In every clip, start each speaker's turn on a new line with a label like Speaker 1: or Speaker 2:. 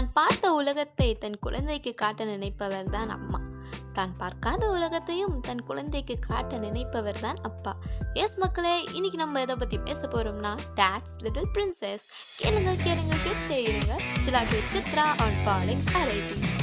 Speaker 1: தான் பார்த்த உலகத்தை தன் குழந்தைக்கு காட்ட நினைப்பவர் தான் அம்மா தான் பார்க்காத உலகத்தையும் தன் குழந்தைக்கு காட்ட நினைப்பவர் தான் அப்பா. எஸ் மக்களே இன்னைக்கு நம்ம எதை பத்தி பேச போறோம்னா டாக்ஸ் லிட்டில் பிரின்சஸ் கேளுங்க கேளுங்க கேட்டே இருங்க. சிலாட்டு சித்ரா ஆன் பாலிக்ஸ் ஆரைட்டி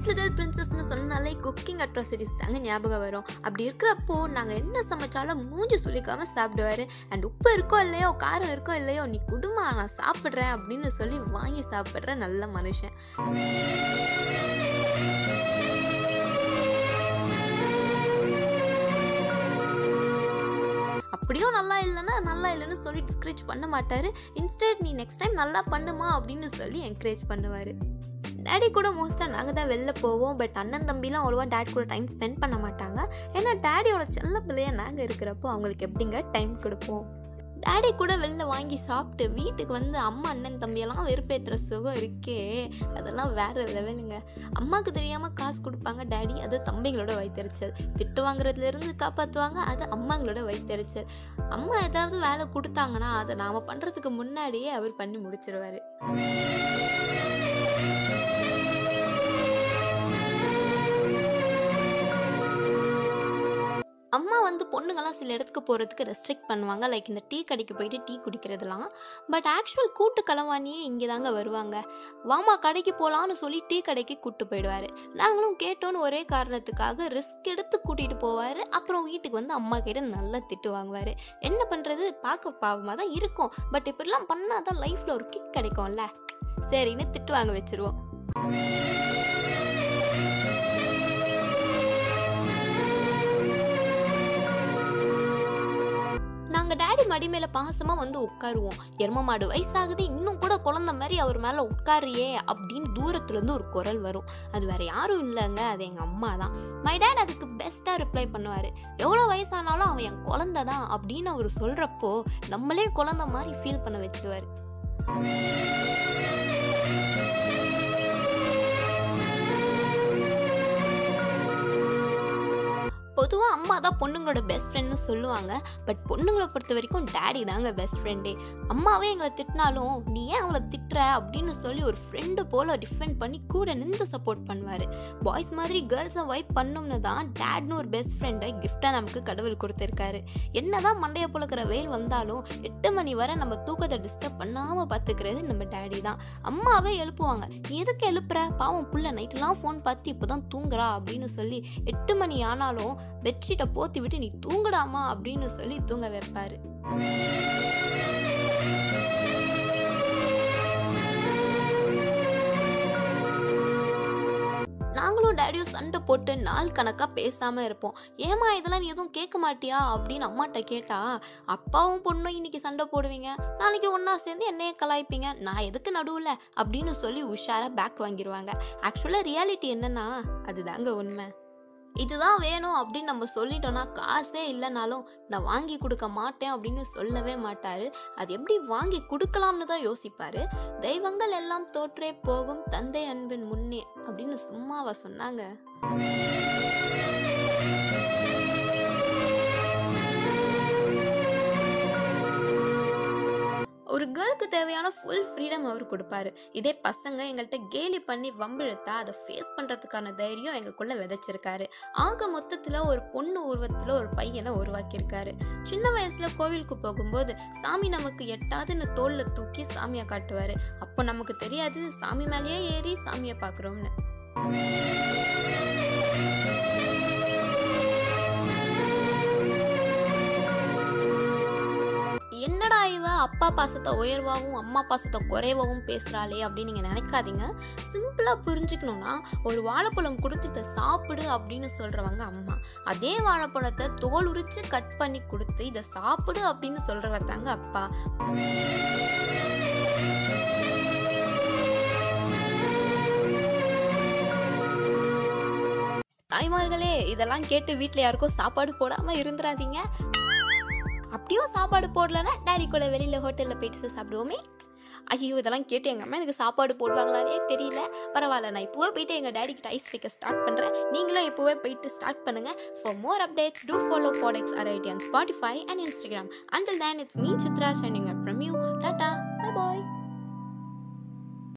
Speaker 1: டான்ஸ் லிட்டில் பிரின்சஸ்னு சொன்னாலே குக்கிங் அட்ராசிட்டிஸ் தாங்க ஞாபகம் வரும். அப்படி இருக்கிறப்போ நாங்கள் என்ன சமைச்சாலும் மூஞ்சி சுளிக்காம சாப்பிடுவாரு. அண்ட் உப்பு இருக்கோ இல்லையோ காரம் இருக்கோ இல்லையோ நீ குடுமா நான் சாப்பிட்றேன் அப்படின்னு சொல்லி வாங்கி சாப்பிட்ற நல்ல மனுஷன். அப்படியும் நல்லா இல்லைன்னா நல்லா இல்லைன்னு சொல்லி டிஸ்கரேஜ் பண்ண மாட்டார். இன்ஸ்டெட் நீ நெக்ஸ்ட் டைம் நல்லா பண்ணுமா அப்படின்னு சொல்லி என்கரேஜ் பண்ணுவார். டேடி கூட மோஸ்ட்டாக நாங்கள் தான் வெளில போவோம். பட் அண்ணன் தம்பிலாம் அவ்வளோவா டேட் கூட டைம் ஸ்பெண்ட் பண்ண மாட்டாங்க. ஏன்னா டேடியோட செல்ல பிள்ளையாக நாங்கள் இருக்கிறப்போ அவங்களுக்கு எப்படிங்க டைம் கொடுப்போம்? டேடி கூட வெளில வாங்கி சாப்பிட்டு வீட்டுக்கு வந்து அம்மா அண்ணன் தம்பியெல்லாம் வெறுப்பேற்றுற சுகம் இருக்கே. அதெல்லாம் வேற லெவலுங்க. அம்மாவுக்கு தெரியாமல் காசு கொடுப்பாங்க டேடி அது தம்பிங்களோட வைத்தறிச்சல். திட்டு வாங்குறதுலேருந்து காப்பாற்றுவாங்க அது அம்மாங்களோட வைத்தறிச்சல். அம்மா ஏதாவது வேலை கொடுத்தாங்கன்னா அதை நாம் பண்ணுறதுக்கு முன்னாடியே அவர் பண்ணி முடிச்சிருவார். அம்மா வந்து பொண்ணுங்கள்லாம் சில இடத்துக்கு போகிறதுக்கு ரெஸ்ட்ரிக்ட் பண்ணுவாங்க. லைக் இந்த டீ கடைக்கு போயிட்டு டீ குடிக்கிறதுலாம். பட் ஆக்சுவல் கூட்டு களவாணியே இங்கே தாங்க வருவாங்க. வாமா கடைக்கு போகலான்னு சொல்லி டீ கடைக்கு கூட்டு போயிடுவார். நாங்களும் கேட்டோன்னு ஒரே காரணத்துக்காக ரிஸ்க் எடுத்து கூட்டிகிட்டு போவார். அப்புறம் வீட்டுக்கு வந்து அம்மா கிட்ட நல்லா திட்டு வாங்குவார். என்ன பண்ணுறது பார்க்க பாவமாக தான் இருக்கும். பட் இப்படிலாம் பண்ணால் தான் லைஃப்பில் ஒரு கிக் கிடைக்கும்ல. சரின்னு திட்டு வாங்க வச்சுருவோம். டேடி மடி மேலே பாசமாக வந்து உட்காருவோம். எரும மாடு வயசாகுது இன்னும் கூட குழந்த மாதிரி அவர் மேலே உட்காரியே அப்படின்னு தூரத்துலேருந்து ஒரு குரல் வரும். அது வேற யாரும் இல்லைங்க அது எங்கள் அம்மா தான் மை டேட் அதுக்கு பெஸ்ட்டாக ரிப்ளை பண்ணுவார். எவ்வளோ வயசானாலும் அவன் என் குழந்த தான் அப்படின்னு அவர் சொல்கிறப்போ நம்மளே குழந்த மாதிரி ஃபீல் பண்ண வச்சுடுவார் பொதுவாக அம்மா தான் பொண்ணுங்களோட பெஸ்ட் ஃப்ரெண்ட்னு சொல்லுவாங்க. பட் பொண்ணுங்களை பொறுத்த வரைக்கும் டேடி தாங்க பெஸ்ட் ஃப்ரெண்டே அம்மாவே எங்களை திட்டினாலும் நீ ஏன் அவளை திட்டுற? அப்படின்னு சொல்லி ஒரு ஃப்ரெண்டு போல் டிஃபெண்ட் பண்ணி கூட நின்று சப்போர்ட் பண்ணுவார். பாய்ஸ் மாதிரி கேர்ள்ஸை வைப் பண்ணோம்னு தான் டேட்னு ஒரு பெஸ்ட் ஃப்ரெண்டை கிஃப்டாக நமக்கு கடவுள் கொடுத்துருக்காரு. என்ன தான் மண்டைய புழக்கிற வெயில் வந்தாலும் எட்டு மணி வரை நம்ம தூக்கத்தை டிஸ்டர்ப் பண்ணாமல் பார்த்துக்கிறது நம்ம டேடி தான். அம்மாவே எழுப்புவாங்க நீ எதுக்கு எழுப்புற? பாவம் புள்ள நைட்லாம் ஃபோன் பார்த்து இப்போ தான் தூங்குறா அப்படின்னு சொல்லி எட்டு மணி ஆனாலும் பெட்ஷீட்டை போத்தி விட்டு நீ தூங்கடாமா அப்படின்னு சொல்லி தூங்க வைப்பாரு. நாங்களும் டேடியும் சண்டை போட்டு நாள் கணக்காக பேசாமல் இருப்போம். ஏமா இதெல்லாம் நீ எதுவும் கேட்க மாட்டியா? அப்படின்னு அம்மாட்ட கேட்டா அப்பாவும் பொண்ணும் இன்னைக்கு சண்டை போடுவீங்க. நாளைக்கு ஒன்றா சேர்ந்து என்னையே கலாய்ப்பீங்க. நான் எதுக்கு நடுவில்? அப்படின்னு சொல்லி உஷாராக பேக் வாங்கிடுவாங்க ஆக்சுவலாக ரியாலிட்டி என்னன்னா அதுதாங்க உண்மை. இதுதான் வேணும் அப்படின்னு நம்ம சொல்லிட்டோம்னா காசே இல்லைனாலும் நான் வாங்கி கொடுக்க மாட்டேன் அப்படின்னு சொல்லவே மாட்டாரு. அது எப்படி வாங்கி கொடுக்கலாம்னு தான் யோசிப்பாரு. தெய்வங்கள் எல்லாம் தோற்றே போகும் தந்தை அன்பின் முன்னே அப்படின்னு சும்மாவா சொன்னாங்க. தேவையான ஃபுல் ஃப்ரீடம் அவர் கொடுப்பாரு. இதே பசங்க எங்கள்கிட்ட கேலி பண்ணி வம்பிழுத்தா அதை ஃபேஸ் பண்ணுறதுக்கான தைரியம் எங்களுக்குள்ள விதைச்சிருக்காரு. ஆக மொத்தத்தில் ஒரு பொண்ணு உருவத்தில் ஒரு பையனை உருவாக்கியிருக்காரு. சின்ன வயசில் கோவிலுக்கு போகும்போது சாமி நமக்கு எட்டாதுன்னு தோளில் தூக்கி சாமியை காட்டுவார். அப்போ நமக்கு தெரியாது சாமி மேலேயே ஏறி சாமியை பார்க்குறோம்னு. அப்பா பாசத்தை உயர்வாகவும் அம்மா பாசத்தை குறைவாகவும் பேசுகிறாளே அப்படின்னு நீங்கள் நினைக்காதீங்க. சிம்பிளாக புரிஞ்சுக்கணுன்னா ஒரு வாழைப்பழம் கொடுத்து இதை சாப்பிடு அப்படின்னு சொல்கிறவங்க அம்மா. அதே வாழைப்பழத்தை தோல் உரித்து கட் பண்ணி கொடுத்து இதை சாப்பிடு அப்படின்னு சொல்கிறவர் தாங்க அப்பா. தாய்மார்களே இதெல்லாம் கேட்டு வீட்டில் யாருக்கும் சாப்பாடு போடாமல் இருந்துடாதீங்க அப்படியும் சாப்பாடு போடலன்னா டேடி கூட வெளியில் ஹோட்டலில் போயிட்டு சாப்பிடுவோமே. ஐயோ இதெல்லாம் கேட்டு எங்கள் அம்மா எனக்கு சாப்பாடு போடுவாங்களானே தெரியல. பரவாயில்ல நான் இப்போவே போயிட்டு எங்கள் டேடிக்கு ஐஸ் வைக்க ஸ்டார்ட் பண்ணுறேன் நீங்களும் இப்போவே போயிட்டு ஸ்டார்ட் பண்ணுங்கள் for more updates to follow products our ID on Spotify and Instagram until then it's me Chitra shining up from you tata bye